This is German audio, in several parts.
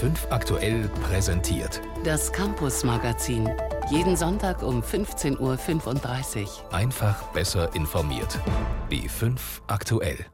B5 aktuell präsentiert. Das Campus Magazin. Jeden Sonntag um 15.35 Uhr. Einfach besser informiert. B5 aktuell.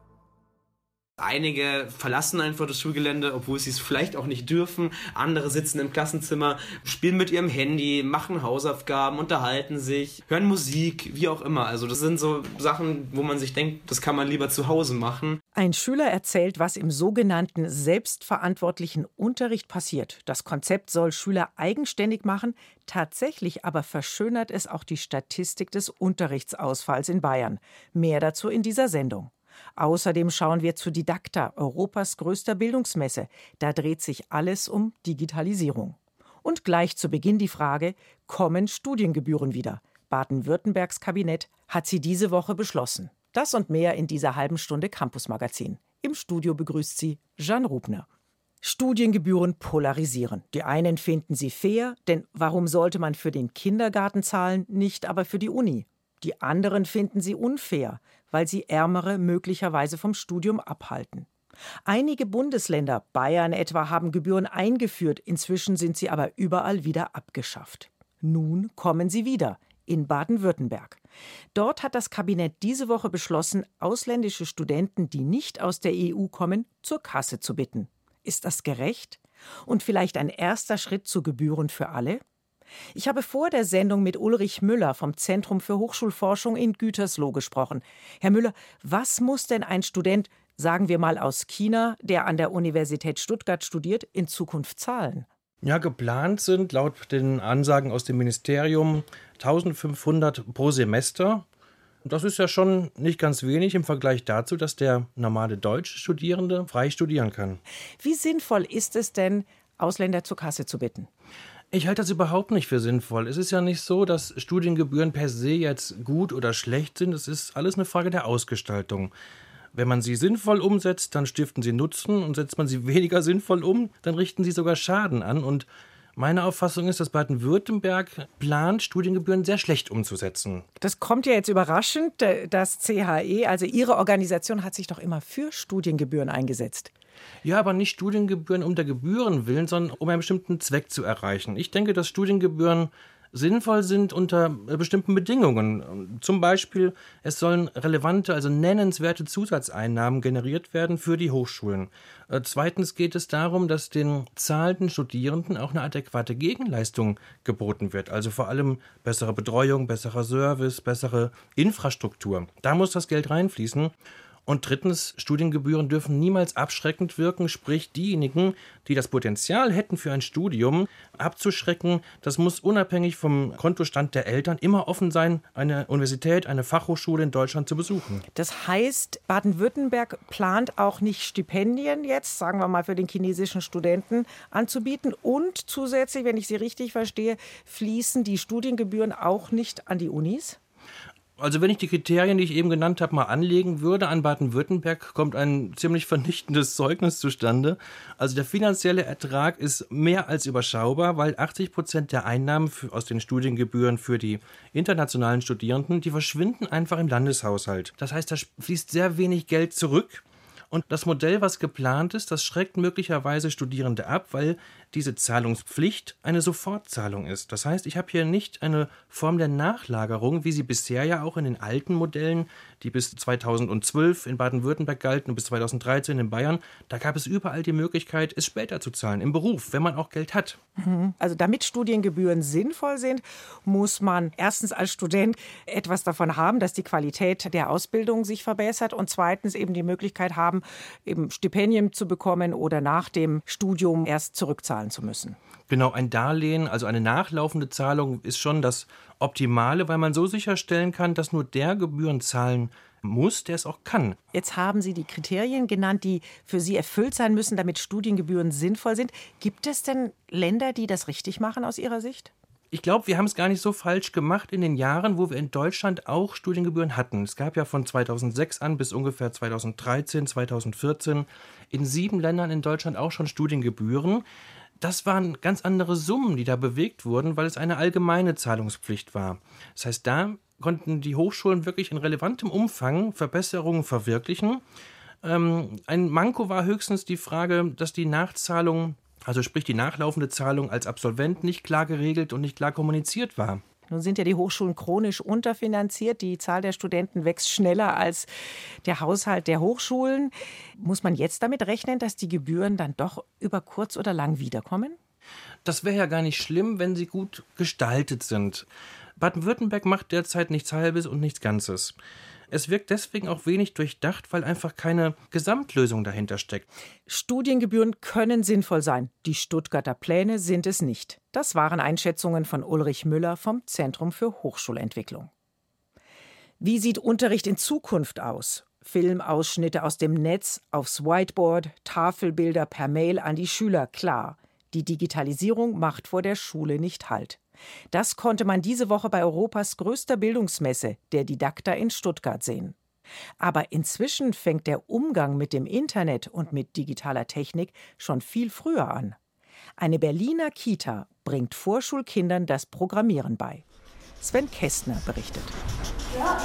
Einige verlassen einfach das Schulgelände, obwohl sie es vielleicht auch nicht dürfen. Andere sitzen im Klassenzimmer, spielen mit ihrem Handy, machen Hausaufgaben, unterhalten sich, hören Musik, wie auch immer. Also das sind so Sachen, wo man sich denkt, das kann man lieber zu Hause machen. Ein Schüler erzählt, was im sogenannten selbstverantwortlichen Unterricht passiert. Das Konzept soll Schüler eigenständig machen, tatsächlich aber verschönert es auch die Statistik des Unterrichtsausfalls in Bayern. Mehr dazu in dieser Sendung. Außerdem schauen wir zu Didakta, Europas größter Bildungsmesse. Da dreht sich alles um Digitalisierung. Und gleich zu Beginn die Frage, kommen Studiengebühren wieder? Baden-Württembergs Kabinett hat sie diese Woche beschlossen. Das und mehr in dieser halben Stunde Campus Magazin. Im Studio begrüßt sie Jeanne Rubner. Studiengebühren polarisieren. Die einen finden sie fair, denn warum sollte man für den Kindergarten zahlen, nicht aber für die Uni? Die anderen finden sie unfair, weil sie Ärmere möglicherweise vom Studium abhalten. Einige Bundesländer, Bayern etwa, haben Gebühren eingeführt, inzwischen sind sie aber überall wieder abgeschafft. Nun kommen sie wieder in Baden-Württemberg. Dort hat das Kabinett diese Woche beschlossen, ausländische Studenten, die nicht aus der EU kommen, zur Kasse zu bitten. Ist das gerecht? Und vielleicht ein erster Schritt zu Gebühren für alle? Ich habe vor der Sendung mit Ulrich Müller vom Zentrum für Hochschulforschung in Gütersloh gesprochen. Herr Müller, was muss denn ein Student, sagen wir mal aus China, der an der Universität Stuttgart studiert, in Zukunft zahlen? Ja, geplant sind laut den Ansagen aus dem Ministerium 1500 pro Semester. Das ist ja schon nicht ganz wenig im Vergleich dazu, dass der normale deutsche Studierende frei studieren kann. Wie sinnvoll ist es denn, Ausländer zur Kasse zu bitten? Ich halte das überhaupt nicht für sinnvoll. Es ist ja nicht so, dass Studiengebühren per se jetzt gut oder schlecht sind. Es ist alles eine Frage der Ausgestaltung. Wenn man sie sinnvoll umsetzt, dann stiften sie Nutzen und setzt man sie weniger sinnvoll um, dann richten sie sogar Schaden an. Und meine Auffassung ist, dass Baden-Württemberg plant, Studiengebühren sehr schlecht umzusetzen. Das kommt ja jetzt überraschend. Das CHE, also Ihre Organisation, hat sich doch immer für Studiengebühren eingesetzt. Ja, aber nicht Studiengebühren um der Gebühren willen, sondern um einen bestimmten Zweck zu erreichen. Ich denke, dass Studiengebühren sinnvoll sind unter äh, bestimmten Bedingungen. Zum Beispiel, es sollen relevante, also nennenswerte Zusatzeinnahmen generiert werden für die Hochschulen. Äh, zweitens geht es darum, dass den zahlenden Studierenden auch eine adäquate Gegenleistung geboten wird. Also vor allem bessere Betreuung, besserer Service, bessere Infrastruktur. Da muss das Geld reinfließen. Und drittens, Studiengebühren dürfen niemals abschreckend wirken, sprich diejenigen, die das Potenzial hätten für ein Studium, abzuschrecken. Das muss unabhängig vom Kontostand der Eltern immer offen sein, eine Universität, eine Fachhochschule in Deutschland zu besuchen. Das heißt, Baden-Württemberg plant auch nicht Stipendien jetzt, sagen wir mal, für den chinesischen Studenten anzubieten. Und zusätzlich, wenn ich Sie richtig verstehe, fließen die Studiengebühren auch nicht an die Unis? Also wenn ich die Kriterien, die ich eben genannt habe, mal anlegen würde an Baden-Württemberg, kommt ein ziemlich vernichtendes Zeugnis zustande. Also der finanzielle Ertrag ist mehr als überschaubar, weil 80 Prozent der Einnahmen aus den Studiengebühren für die internationalen Studierenden, die verschwinden einfach im Landeshaushalt. Das heißt, da fließt sehr wenig Geld zurück. Und das Modell, was geplant ist, das schreckt möglicherweise Studierende ab, weil diese Zahlungspflicht eine Sofortzahlung ist. Das heißt, ich habe hier nicht eine Form der Nachlagerung, wie sie bisher ja auch in den alten Modellen, die bis 2012 in Baden-Württemberg galten und bis 2013 in Bayern, da gab es überall die Möglichkeit, es später zu zahlen, im Beruf, wenn man auch Geld hat. Mhm. Also damit Studiengebühren sinnvoll sind, muss man erstens als Student etwas davon haben, dass die Qualität der Ausbildung sich verbessert und zweitens eben die Möglichkeit haben, eben Stipendien zu bekommen oder nach dem Studium erst zurückzahlen zahlen zu müssen. Genau, ein Darlehen, also eine nachlaufende Zahlung ist schon das Optimale, weil man so sicherstellen kann, dass nur der Gebühren zahlen muss, der es auch kann. Jetzt haben Sie die Kriterien genannt, die für Sie erfüllt sein müssen, damit Studiengebühren sinnvoll sind. Gibt es denn Länder, die das richtig machen aus Ihrer Sicht? Ich glaube, wir haben es gar nicht so falsch gemacht in den Jahren, wo wir in Deutschland auch Studiengebühren hatten. Es gab ja von 2006 an bis ungefähr 2013, 2014 in sieben Ländern in Deutschland auch schon Studiengebühren das waren ganz andere Summen, die da bewegt wurden, weil es eine allgemeine Zahlungspflicht war. Das heißt, da konnten die Hochschulen wirklich in relevantem Umfang Verbesserungen verwirklichen. Ähm, ein Manko war höchstens die Frage, dass die Nachzahlung Also sprich die nachlaufende Zahlung als Absolvent nicht klar geregelt und nicht klar kommuniziert war. Nun sind ja die Hochschulen chronisch unterfinanziert. Die Zahl der Studenten wächst schneller als der Haushalt der Hochschulen. Muss man jetzt damit rechnen, dass die Gebühren dann doch über kurz oder lang wiederkommen? Das wäre ja gar nicht schlimm, wenn sie gut gestaltet sind. Baden-Württemberg macht derzeit nichts Halbes und nichts Ganzes. Es wirkt deswegen auch wenig durchdacht, weil einfach keine Gesamtlösung dahinter steckt. Studiengebühren können sinnvoll sein. Die Stuttgarter Pläne sind es nicht. Das waren Einschätzungen von Ulrich Müller vom Zentrum für Hochschulentwicklung. Wie sieht Unterricht in Zukunft aus? Filmausschnitte aus dem Netz aufs Whiteboard, Tafelbilder per Mail an die Schüler, klar. Die Digitalisierung macht vor der Schule nicht Halt. Das konnte man diese Woche bei Europas größter Bildungsmesse, der Didakta in Stuttgart, sehen. Aber inzwischen fängt der Umgang mit dem Internet und mit digitaler Technik schon viel früher an. Eine Berliner Kita bringt Vorschulkindern das Programmieren bei. Sven Kästner berichtet. Ja,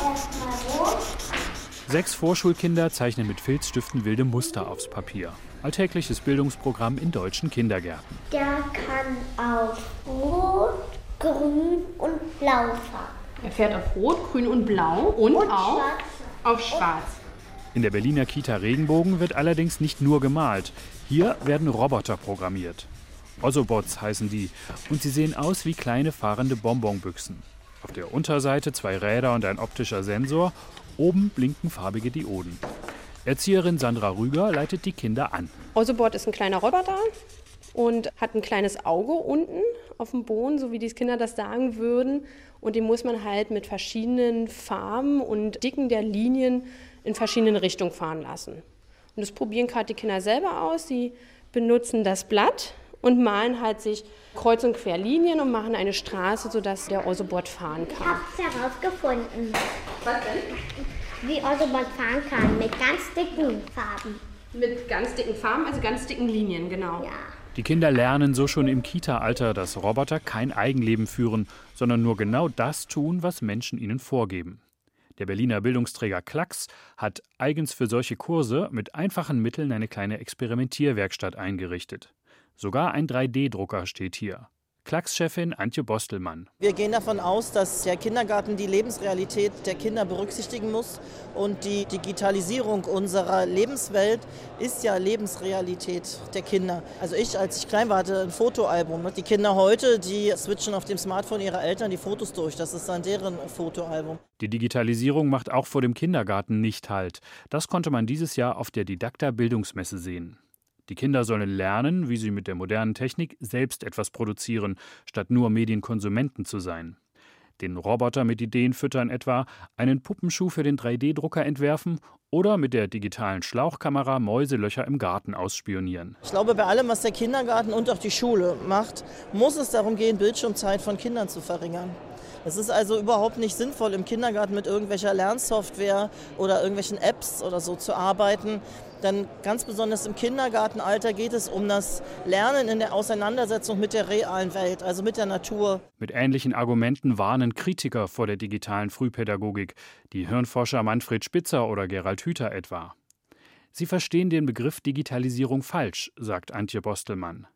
Sechs Vorschulkinder zeichnen mit Filzstiften wilde Muster aufs Papier. Alltägliches Bildungsprogramm in deutschen Kindergärten. Der kann auf Rot, Grün und Blau fahren. Er fährt auf Rot, Grün und Blau und, und auch schwarz. auf Schwarz. In der Berliner Kita Regenbogen wird allerdings nicht nur gemalt. Hier werden Roboter programmiert. Ozobots heißen die und sie sehen aus wie kleine fahrende Bonbonbüchsen. Auf der Unterseite zwei Räder und ein optischer Sensor. Oben blinken farbige Dioden. Erzieherin Sandra Rüger leitet die Kinder an. Ozobot ist ein kleiner Roboter und hat ein kleines Auge unten auf dem Boden, so wie die Kinder das sagen würden. Und den muss man halt mit verschiedenen Farben und Dicken der Linien in verschiedenen Richtungen fahren lassen. Und das probieren gerade die Kinder selber aus. Sie benutzen das Blatt und malen halt sich kreuz und quer Linien und machen eine Straße, sodass der Autobot fahren kann. Ich habe es herausgefunden. Was denn? Wie Autobot fahren kann, mit ganz dicken Farben. Mit ganz dicken Farben, also ganz dicken Linien, genau. Ja. Die Kinder lernen so schon im Kita-Alter, dass Roboter kein Eigenleben führen, sondern nur genau das tun, was Menschen ihnen vorgeben. Der Berliner Bildungsträger Klacks hat eigens für solche Kurse mit einfachen Mitteln eine kleine Experimentierwerkstatt eingerichtet. Sogar ein 3D-Drucker steht hier. Klacks-Chefin Antje Bostelmann. Wir gehen davon aus, dass der Kindergarten die Lebensrealität der Kinder berücksichtigen muss. Und die Digitalisierung unserer Lebenswelt ist ja Lebensrealität der Kinder. Also ich, als ich klein war, hatte ein Fotoalbum. Die Kinder heute, die switchen auf dem Smartphone ihrer Eltern die Fotos durch. Das ist dann deren Fotoalbum. Die Digitalisierung macht auch vor dem Kindergarten nicht Halt. Das konnte man dieses Jahr auf der Didakta Bildungsmesse sehen. Die Kinder sollen lernen, wie sie mit der modernen Technik selbst etwas produzieren, statt nur Medienkonsumenten zu sein. Den Roboter mit Ideen füttern etwa, einen Puppenschuh für den 3D-Drucker entwerfen oder mit der digitalen Schlauchkamera Mäuselöcher im Garten ausspionieren. Ich glaube, bei allem, was der Kindergarten und auch die Schule macht, muss es darum gehen, Bildschirmzeit von Kindern zu verringern. Es ist also überhaupt nicht sinnvoll, im Kindergarten mit irgendwelcher Lernsoftware oder irgendwelchen Apps oder so zu arbeiten. Denn ganz besonders im Kindergartenalter geht es um das Lernen in der Auseinandersetzung mit der realen Welt, also mit der Natur. Mit ähnlichen Argumenten warnen Kritiker vor der digitalen Frühpädagogik, die Hirnforscher Manfred Spitzer oder Gerald Hüther etwa. Sie verstehen den Begriff Digitalisierung falsch, sagt Antje Bostelmann.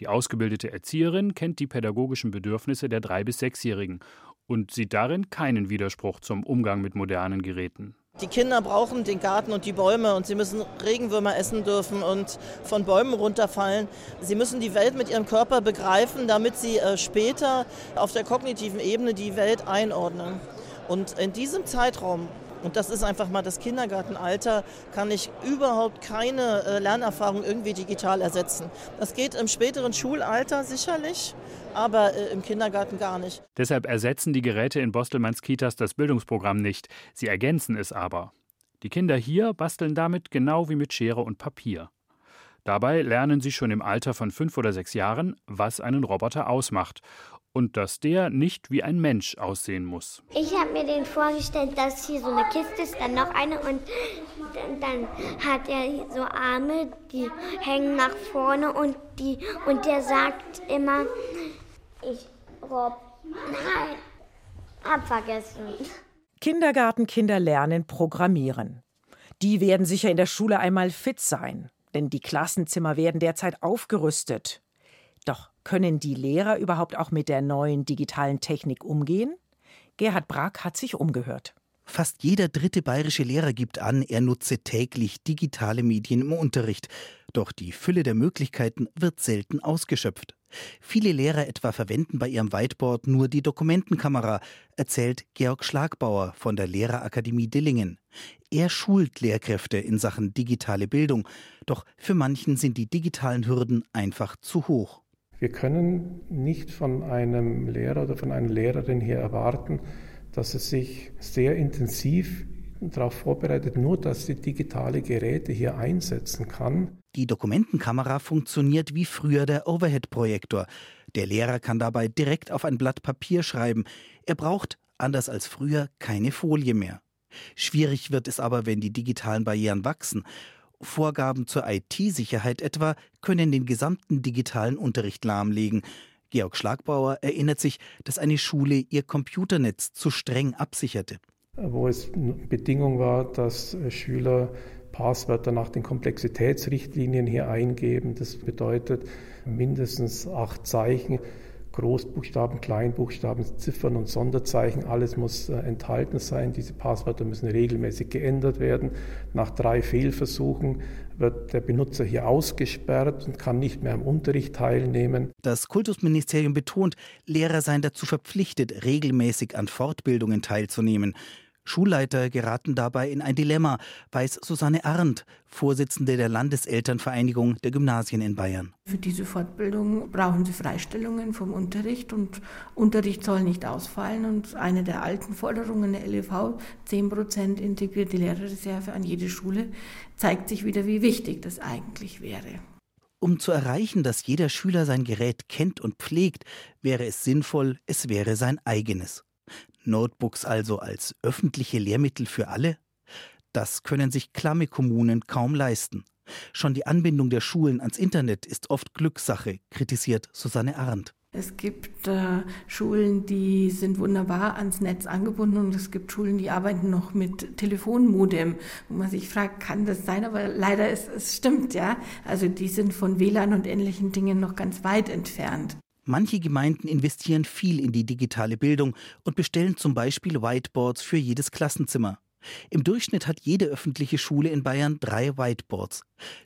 Die ausgebildete Erzieherin kennt die pädagogischen Bedürfnisse der drei bis sechsjährigen und sieht darin keinen Widerspruch zum Umgang mit modernen Geräten. Die Kinder brauchen den Garten und die Bäume und sie müssen Regenwürmer essen dürfen und von Bäumen runterfallen. Sie müssen die Welt mit ihrem Körper begreifen, damit sie äh, später auf der kognitiven Ebene die Welt einordnen. Und in diesem Zeitraum und das ist einfach mal das Kindergartenalter, kann ich überhaupt keine äh, Lernerfahrung irgendwie digital ersetzen. Das geht im späteren Schulalter sicherlich, aber äh, im Kindergarten gar nicht. Deshalb ersetzen die Geräte in Bostelmanns Kitas das Bildungsprogramm nicht. Sie ergänzen es aber. Die Kinder hier basteln damit genau wie mit Schere und Papier. Dabei lernen sie schon im Alter von fünf oder sechs Jahren, was einen Roboter ausmacht und dass der nicht wie ein Mensch aussehen muss. Ich habe mir den vorgestellt, dass hier so eine Kiste ist, dann noch eine und dann hat er so Arme, die hängen nach vorne und die und der sagt immer, ich Rob, nein, hab vergessen. Kindergartenkinder lernen programmieren. Die werden sicher in der Schule einmal fit sein, denn die Klassenzimmer werden derzeit aufgerüstet. Doch können die Lehrer überhaupt auch mit der neuen digitalen Technik umgehen? Gerhard Brack hat sich umgehört. Fast jeder dritte bayerische Lehrer gibt an, er nutze täglich digitale Medien im Unterricht. Doch die Fülle der Möglichkeiten wird selten ausgeschöpft. Viele Lehrer etwa verwenden bei ihrem Whiteboard nur die Dokumentenkamera, erzählt Georg Schlagbauer von der Lehrerakademie Dillingen. Er schult Lehrkräfte in Sachen digitale Bildung, doch für manchen sind die digitalen Hürden einfach zu hoch. Wir können nicht von einem Lehrer oder von einer Lehrerin hier erwarten, dass es sich sehr intensiv darauf vorbereitet, nur dass sie digitale Geräte hier einsetzen kann. Die Dokumentenkamera funktioniert wie früher der Overhead-Projektor. Der Lehrer kann dabei direkt auf ein Blatt Papier schreiben. Er braucht, anders als früher, keine Folie mehr. Schwierig wird es aber, wenn die digitalen Barrieren wachsen. Vorgaben zur IT-Sicherheit etwa können den gesamten digitalen Unterricht lahmlegen. Georg Schlagbauer erinnert sich, dass eine Schule ihr Computernetz zu streng absicherte. Wo es Bedingung war, dass Schüler Passwörter nach den Komplexitätsrichtlinien hier eingeben. Das bedeutet mindestens acht Zeichen. Großbuchstaben, Kleinbuchstaben, Ziffern und Sonderzeichen, alles muss äh, enthalten sein. Diese Passwörter müssen regelmäßig geändert werden. Nach drei Fehlversuchen wird der Benutzer hier ausgesperrt und kann nicht mehr am Unterricht teilnehmen. Das Kultusministerium betont, Lehrer seien dazu verpflichtet, regelmäßig an Fortbildungen teilzunehmen. Schulleiter geraten dabei in ein Dilemma, weiß Susanne Arndt, Vorsitzende der Landeselternvereinigung der Gymnasien in Bayern. Für diese Fortbildung brauchen sie Freistellungen vom Unterricht und Unterricht soll nicht ausfallen. Und eine der alten Forderungen der LEV, 10 Prozent integrierte Lehrerreserve an jede Schule, zeigt sich wieder, wie wichtig das eigentlich wäre. Um zu erreichen, dass jeder Schüler sein Gerät kennt und pflegt, wäre es sinnvoll, es wäre sein eigenes. Notebooks also als öffentliche Lehrmittel für alle? Das können sich klamme Kommunen kaum leisten. Schon die Anbindung der Schulen ans Internet ist oft Glückssache, kritisiert Susanne Arndt. Es gibt äh, Schulen, die sind wunderbar ans Netz angebunden und es gibt Schulen, die arbeiten noch mit Telefonmodem, wo man sich fragt, kann das sein? Aber leider ist es stimmt, ja. Also die sind von WLAN und ähnlichen Dingen noch ganz weit entfernt. Manche Gemeinden investieren viel in die digitale Bildung und bestellen zum Beispiel Whiteboards für jedes Klassenzimmer. Im Durchschnitt hat jede öffentliche Schule in Bayern drei Whiteboards.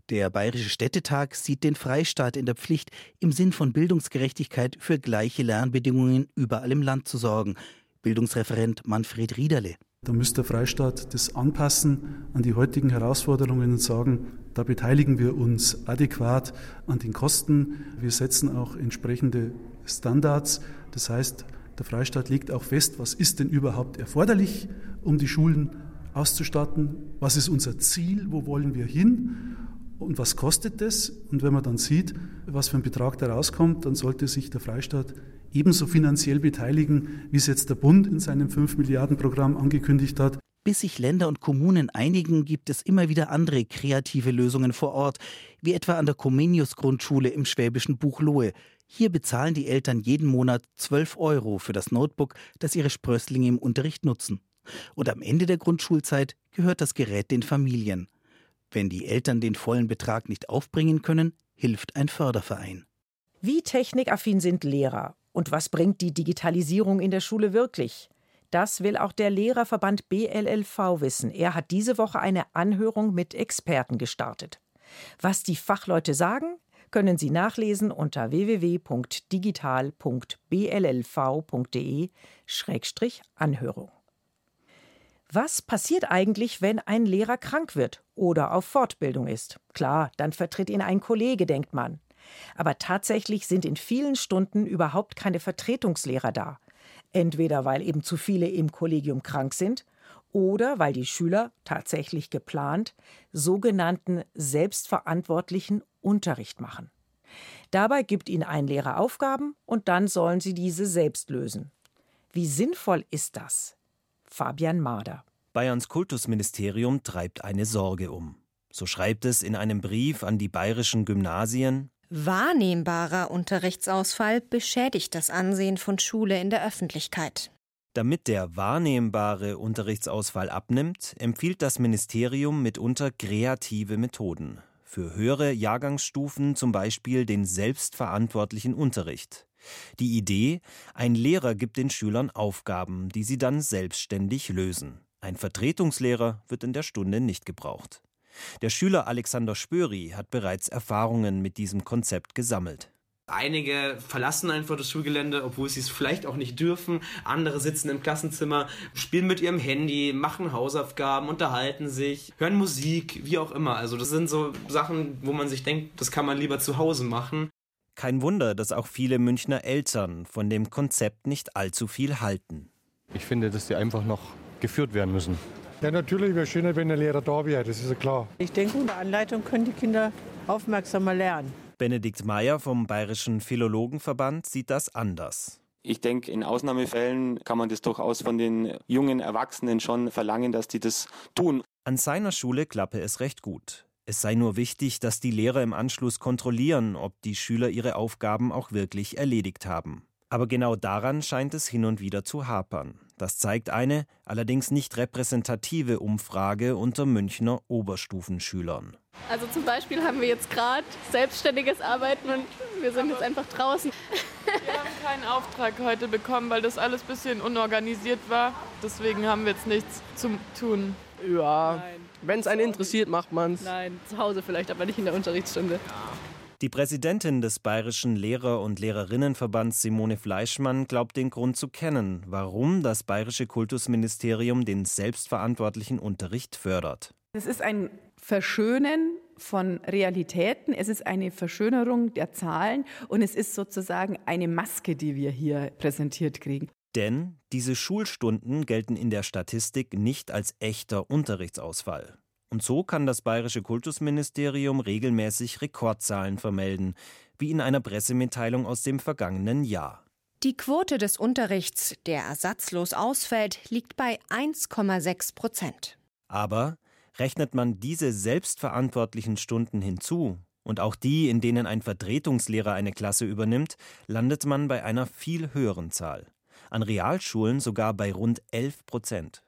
Der Bayerische Städtetag sieht den Freistaat in der Pflicht, im Sinn von Bildungsgerechtigkeit für gleiche Lernbedingungen überall im Land zu sorgen. Bildungsreferent Manfred Riederle. Da müsste der Freistaat das anpassen an die heutigen Herausforderungen und sagen, da beteiligen wir uns adäquat an den Kosten. Wir setzen auch entsprechende Standards. Das heißt, der Freistaat legt auch fest, was ist denn überhaupt erforderlich, um die Schulen auszustatten, was ist unser Ziel, wo wollen wir hin und was kostet das. Und wenn man dann sieht, was für ein Betrag da rauskommt, dann sollte sich der Freistaat ebenso finanziell beteiligen, wie es jetzt der Bund in seinem 5 Milliarden Programm angekündigt hat. Bis sich Länder und Kommunen einigen, gibt es immer wieder andere kreative Lösungen vor Ort, wie etwa an der Comenius Grundschule im schwäbischen Buchlohe. Hier bezahlen die Eltern jeden Monat 12 Euro für das Notebook, das ihre Sprösslinge im Unterricht nutzen. Und am Ende der Grundschulzeit gehört das Gerät den Familien. Wenn die Eltern den vollen Betrag nicht aufbringen können, hilft ein Förderverein. Wie technikaffin sind Lehrer und was bringt die Digitalisierung in der Schule wirklich? Das will auch der Lehrerverband BLLV wissen. Er hat diese Woche eine Anhörung mit Experten gestartet. Was die Fachleute sagen, können Sie nachlesen unter www.digital.bllv.de-anhörung. Was passiert eigentlich, wenn ein Lehrer krank wird oder auf Fortbildung ist? Klar, dann vertritt ihn ein Kollege, denkt man. Aber tatsächlich sind in vielen Stunden überhaupt keine Vertretungslehrer da. Entweder weil eben zu viele im Kollegium krank sind oder weil die Schüler tatsächlich geplant sogenannten selbstverantwortlichen Unterricht machen. Dabei gibt ihnen ein Lehrer Aufgaben und dann sollen sie diese selbst lösen. Wie sinnvoll ist das? Fabian Mader. Bayerns Kultusministerium treibt eine Sorge um. So schreibt es in einem Brief an die bayerischen Gymnasien Wahrnehmbarer Unterrichtsausfall beschädigt das Ansehen von Schule in der Öffentlichkeit. Damit der wahrnehmbare Unterrichtsausfall abnimmt, empfiehlt das Ministerium mitunter kreative Methoden. Für höhere Jahrgangsstufen zum Beispiel den selbstverantwortlichen Unterricht. Die Idee, ein Lehrer gibt den Schülern Aufgaben, die sie dann selbstständig lösen. Ein Vertretungslehrer wird in der Stunde nicht gebraucht. Der Schüler Alexander Spöri hat bereits Erfahrungen mit diesem Konzept gesammelt. Einige verlassen einfach das Schulgelände, obwohl sie es vielleicht auch nicht dürfen. Andere sitzen im Klassenzimmer, spielen mit ihrem Handy, machen Hausaufgaben, unterhalten sich, hören Musik, wie auch immer. Also das sind so Sachen, wo man sich denkt, das kann man lieber zu Hause machen. Kein Wunder, dass auch viele Münchner Eltern von dem Konzept nicht allzu viel halten. Ich finde, dass die einfach noch geführt werden müssen. Ja, natürlich wäre es schöner, wenn der Lehrer da wäre, das ist ja klar. Ich denke, unter Anleitung können die Kinder aufmerksamer lernen. Benedikt Meyer vom Bayerischen Philologenverband sieht das anders. Ich denke, in Ausnahmefällen kann man das durchaus von den jungen Erwachsenen schon verlangen, dass die das tun. An seiner Schule klappe es recht gut. Es sei nur wichtig, dass die Lehrer im Anschluss kontrollieren, ob die Schüler ihre Aufgaben auch wirklich erledigt haben. Aber genau daran scheint es hin und wieder zu hapern. Das zeigt eine, allerdings nicht repräsentative Umfrage unter Münchner Oberstufenschülern. Also zum Beispiel haben wir jetzt gerade selbstständiges Arbeiten und wir sind jetzt einfach draußen. Wir haben keinen Auftrag heute bekommen, weil das alles ein bisschen unorganisiert war. Deswegen haben wir jetzt nichts zu tun. Ja, wenn es einen interessiert, macht man es. Nein, zu Hause vielleicht, aber nicht in der Unterrichtsstunde. Ja. Die Präsidentin des Bayerischen Lehrer- und Lehrerinnenverbands Simone Fleischmann glaubt den Grund zu kennen, warum das Bayerische Kultusministerium den selbstverantwortlichen Unterricht fördert. Es ist ein Verschönen von Realitäten, es ist eine Verschönerung der Zahlen und es ist sozusagen eine Maske, die wir hier präsentiert kriegen. Denn diese Schulstunden gelten in der Statistik nicht als echter Unterrichtsausfall. Und so kann das bayerische Kultusministerium regelmäßig Rekordzahlen vermelden, wie in einer Pressemitteilung aus dem vergangenen Jahr. Die Quote des Unterrichts, der ersatzlos ausfällt, liegt bei 1,6 Prozent. Aber rechnet man diese selbstverantwortlichen Stunden hinzu und auch die, in denen ein Vertretungslehrer eine Klasse übernimmt, landet man bei einer viel höheren Zahl. An Realschulen sogar bei rund 11 Prozent.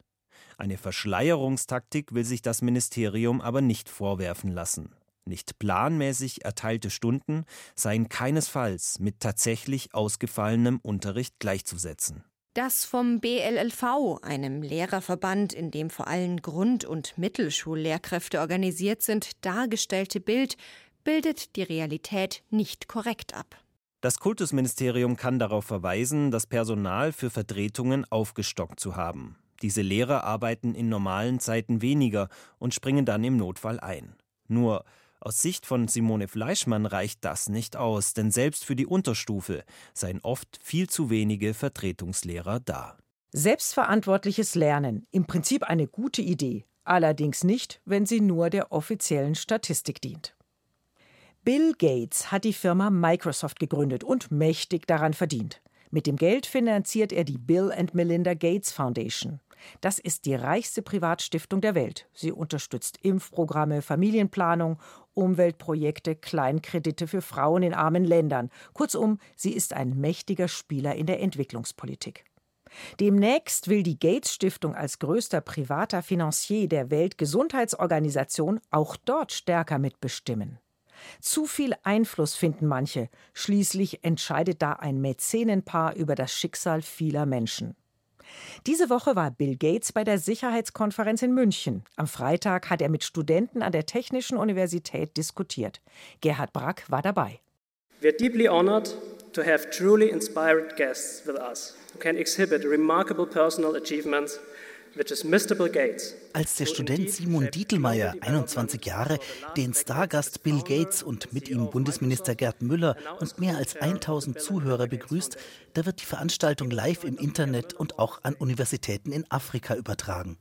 Eine Verschleierungstaktik will sich das Ministerium aber nicht vorwerfen lassen. Nicht planmäßig erteilte Stunden seien keinesfalls mit tatsächlich ausgefallenem Unterricht gleichzusetzen. Das vom BLLV, einem Lehrerverband, in dem vor allem Grund- und Mittelschullehrkräfte organisiert sind, dargestellte Bild bildet die Realität nicht korrekt ab. Das Kultusministerium kann darauf verweisen, das Personal für Vertretungen aufgestockt zu haben. Diese Lehrer arbeiten in normalen Zeiten weniger und springen dann im Notfall ein. Nur aus Sicht von Simone Fleischmann reicht das nicht aus, denn selbst für die Unterstufe seien oft viel zu wenige Vertretungslehrer da. Selbstverantwortliches Lernen, im Prinzip eine gute Idee, allerdings nicht, wenn sie nur der offiziellen Statistik dient. Bill Gates hat die Firma Microsoft gegründet und mächtig daran verdient. Mit dem Geld finanziert er die Bill and Melinda Gates Foundation. Das ist die reichste Privatstiftung der Welt. Sie unterstützt Impfprogramme, Familienplanung, Umweltprojekte, Kleinkredite für Frauen in armen Ländern. Kurzum, sie ist ein mächtiger Spieler in der Entwicklungspolitik. Demnächst will die Gates Stiftung als größter privater Financier der Weltgesundheitsorganisation auch dort stärker mitbestimmen. Zu viel Einfluss finden manche. Schließlich entscheidet da ein Mäzenenpaar über das Schicksal vieler Menschen. Diese Woche war Bill Gates bei der Sicherheitskonferenz in München. Am Freitag hat er mit Studenten an der Technischen Universität diskutiert. Gerhard Brack war dabei. We are deeply honored to have truly inspired guests with us who can exhibit remarkable personal achievements als der Student Simon Dietelmeier, 21 Jahre, den Stargast Bill Gates und mit ihm Bundesminister Gerd Müller und mehr als 1000 Zuhörer begrüßt, da wird die Veranstaltung live im Internet und auch an Universitäten in Afrika übertragen.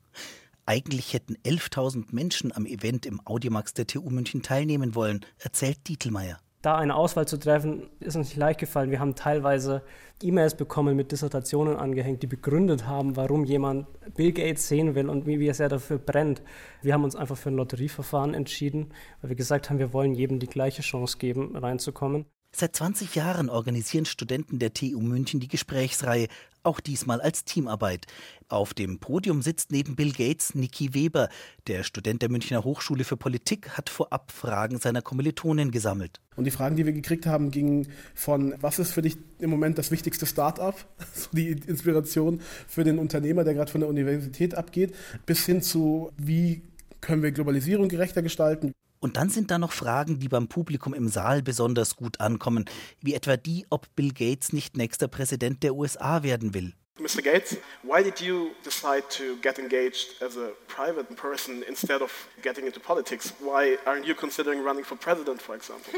Eigentlich hätten 11.000 Menschen am Event im Audimax der TU München teilnehmen wollen, erzählt Dietelmeier da eine Auswahl zu treffen, ist uns nicht leicht gefallen. Wir haben teilweise E-Mails bekommen mit Dissertationen angehängt, die begründet haben, warum jemand Bill Gates sehen will und wie, wie sehr dafür brennt. Wir haben uns einfach für ein Lotterieverfahren entschieden, weil wir gesagt haben, wir wollen jedem die gleiche Chance geben, reinzukommen. Seit 20 Jahren organisieren Studenten der TU München die Gesprächsreihe auch diesmal als Teamarbeit. Auf dem Podium sitzt neben Bill Gates Niki Weber. Der Student der Münchner Hochschule für Politik hat vorab Fragen seiner Kommilitonen gesammelt. Und die Fragen, die wir gekriegt haben, gingen von, was ist für dich im Moment das wichtigste Start-up, so die Inspiration für den Unternehmer, der gerade von der Universität abgeht, bis hin zu, wie können wir Globalisierung gerechter gestalten. Und dann sind da noch Fragen, die beim Publikum im Saal besonders gut ankommen, wie etwa die, ob Bill Gates nicht nächster Präsident der USA werden will. Mr. Gates, why did you decide to get engaged as a private person instead of getting into politics? Why aren't you considering running for president, for example?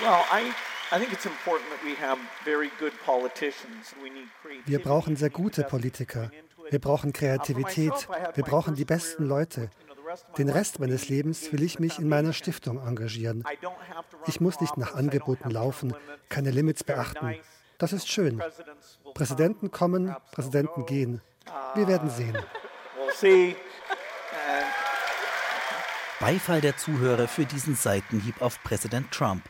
well, I wir brauchen sehr gute Politiker. Wir brauchen Kreativität. Wir brauchen die besten Leute. Den Rest meines Lebens will ich mich in meiner Stiftung engagieren. Ich muss nicht nach Angeboten laufen, keine Limits beachten. Das ist schön. Präsidenten kommen, Präsidenten gehen. Wir werden sehen. Beifall der Zuhörer für diesen Seitenhieb auf Präsident Trump.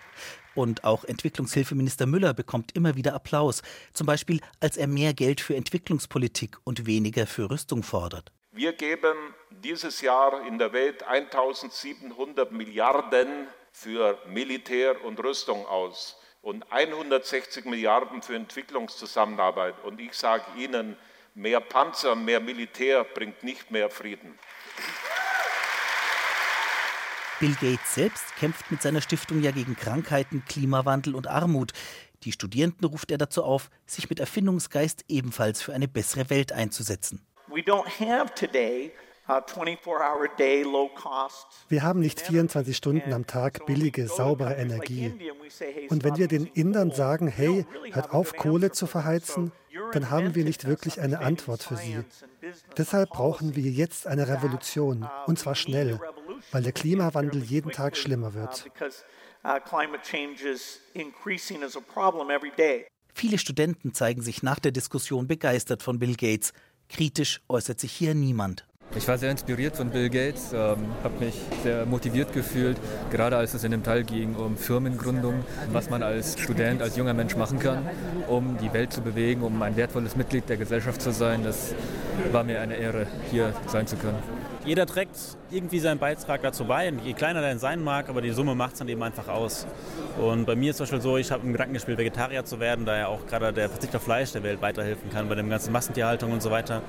Und auch Entwicklungshilfeminister Müller bekommt immer wieder Applaus, zum Beispiel als er mehr Geld für Entwicklungspolitik und weniger für Rüstung fordert. Wir geben dieses Jahr in der Welt 1700 Milliarden für Militär und Rüstung aus und 160 Milliarden für Entwicklungszusammenarbeit. Und ich sage Ihnen, mehr Panzer, mehr Militär bringt nicht mehr Frieden. Bill Gates selbst kämpft mit seiner Stiftung ja gegen Krankheiten, Klimawandel und Armut. Die Studierenden ruft er dazu auf, sich mit Erfindungsgeist ebenfalls für eine bessere Welt einzusetzen. Wir haben nicht 24 Stunden am Tag billige, saubere Energie. Und wenn wir den Indern sagen, hey, hört auf, Kohle zu verheizen, dann haben wir nicht wirklich eine Antwort für sie. Deshalb brauchen wir jetzt eine Revolution, und zwar schnell weil der Klimawandel jeden Tag schlimmer wird. Uh, Viele Studenten zeigen sich nach der Diskussion begeistert von Bill Gates. Kritisch äußert sich hier niemand. Ich war sehr inspiriert von Bill Gates, ähm, habe mich sehr motiviert gefühlt, gerade als es in dem Teil ging um Firmengründung, was man als Student, als junger Mensch machen kann, um die Welt zu bewegen, um ein wertvolles Mitglied der Gesellschaft zu sein. Das war mir eine Ehre, hier sein zu können jeder trägt irgendwie seinen Beitrag dazu bei, je kleiner der sein mag, aber die Summe macht es dann eben einfach aus. Und bei mir ist zum Beispiel so, ich habe im Gedanken gespielt, Vegetarier zu werden, da ja auch gerade der Verzicht auf Fleisch der Welt weiterhelfen kann, bei der ganzen Massentierhaltung und so weiter,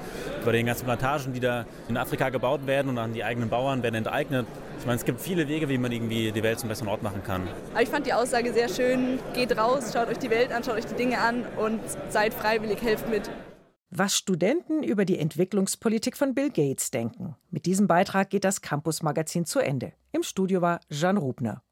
bei den ganzen Plantagen, die da in Afrika gebaut werden und an die eigenen Bauern werden enteignet. Ich meine, es gibt viele Wege, wie man irgendwie die Welt zum besseren Ort machen kann. ich fand die Aussage sehr schön, geht raus, schaut euch die Welt an, schaut euch die Dinge an und seid freiwillig, helft mit was Studenten über die Entwicklungspolitik von Bill Gates denken. Mit diesem Beitrag geht das Campus Magazin zu Ende. Im Studio war Jean Rubner.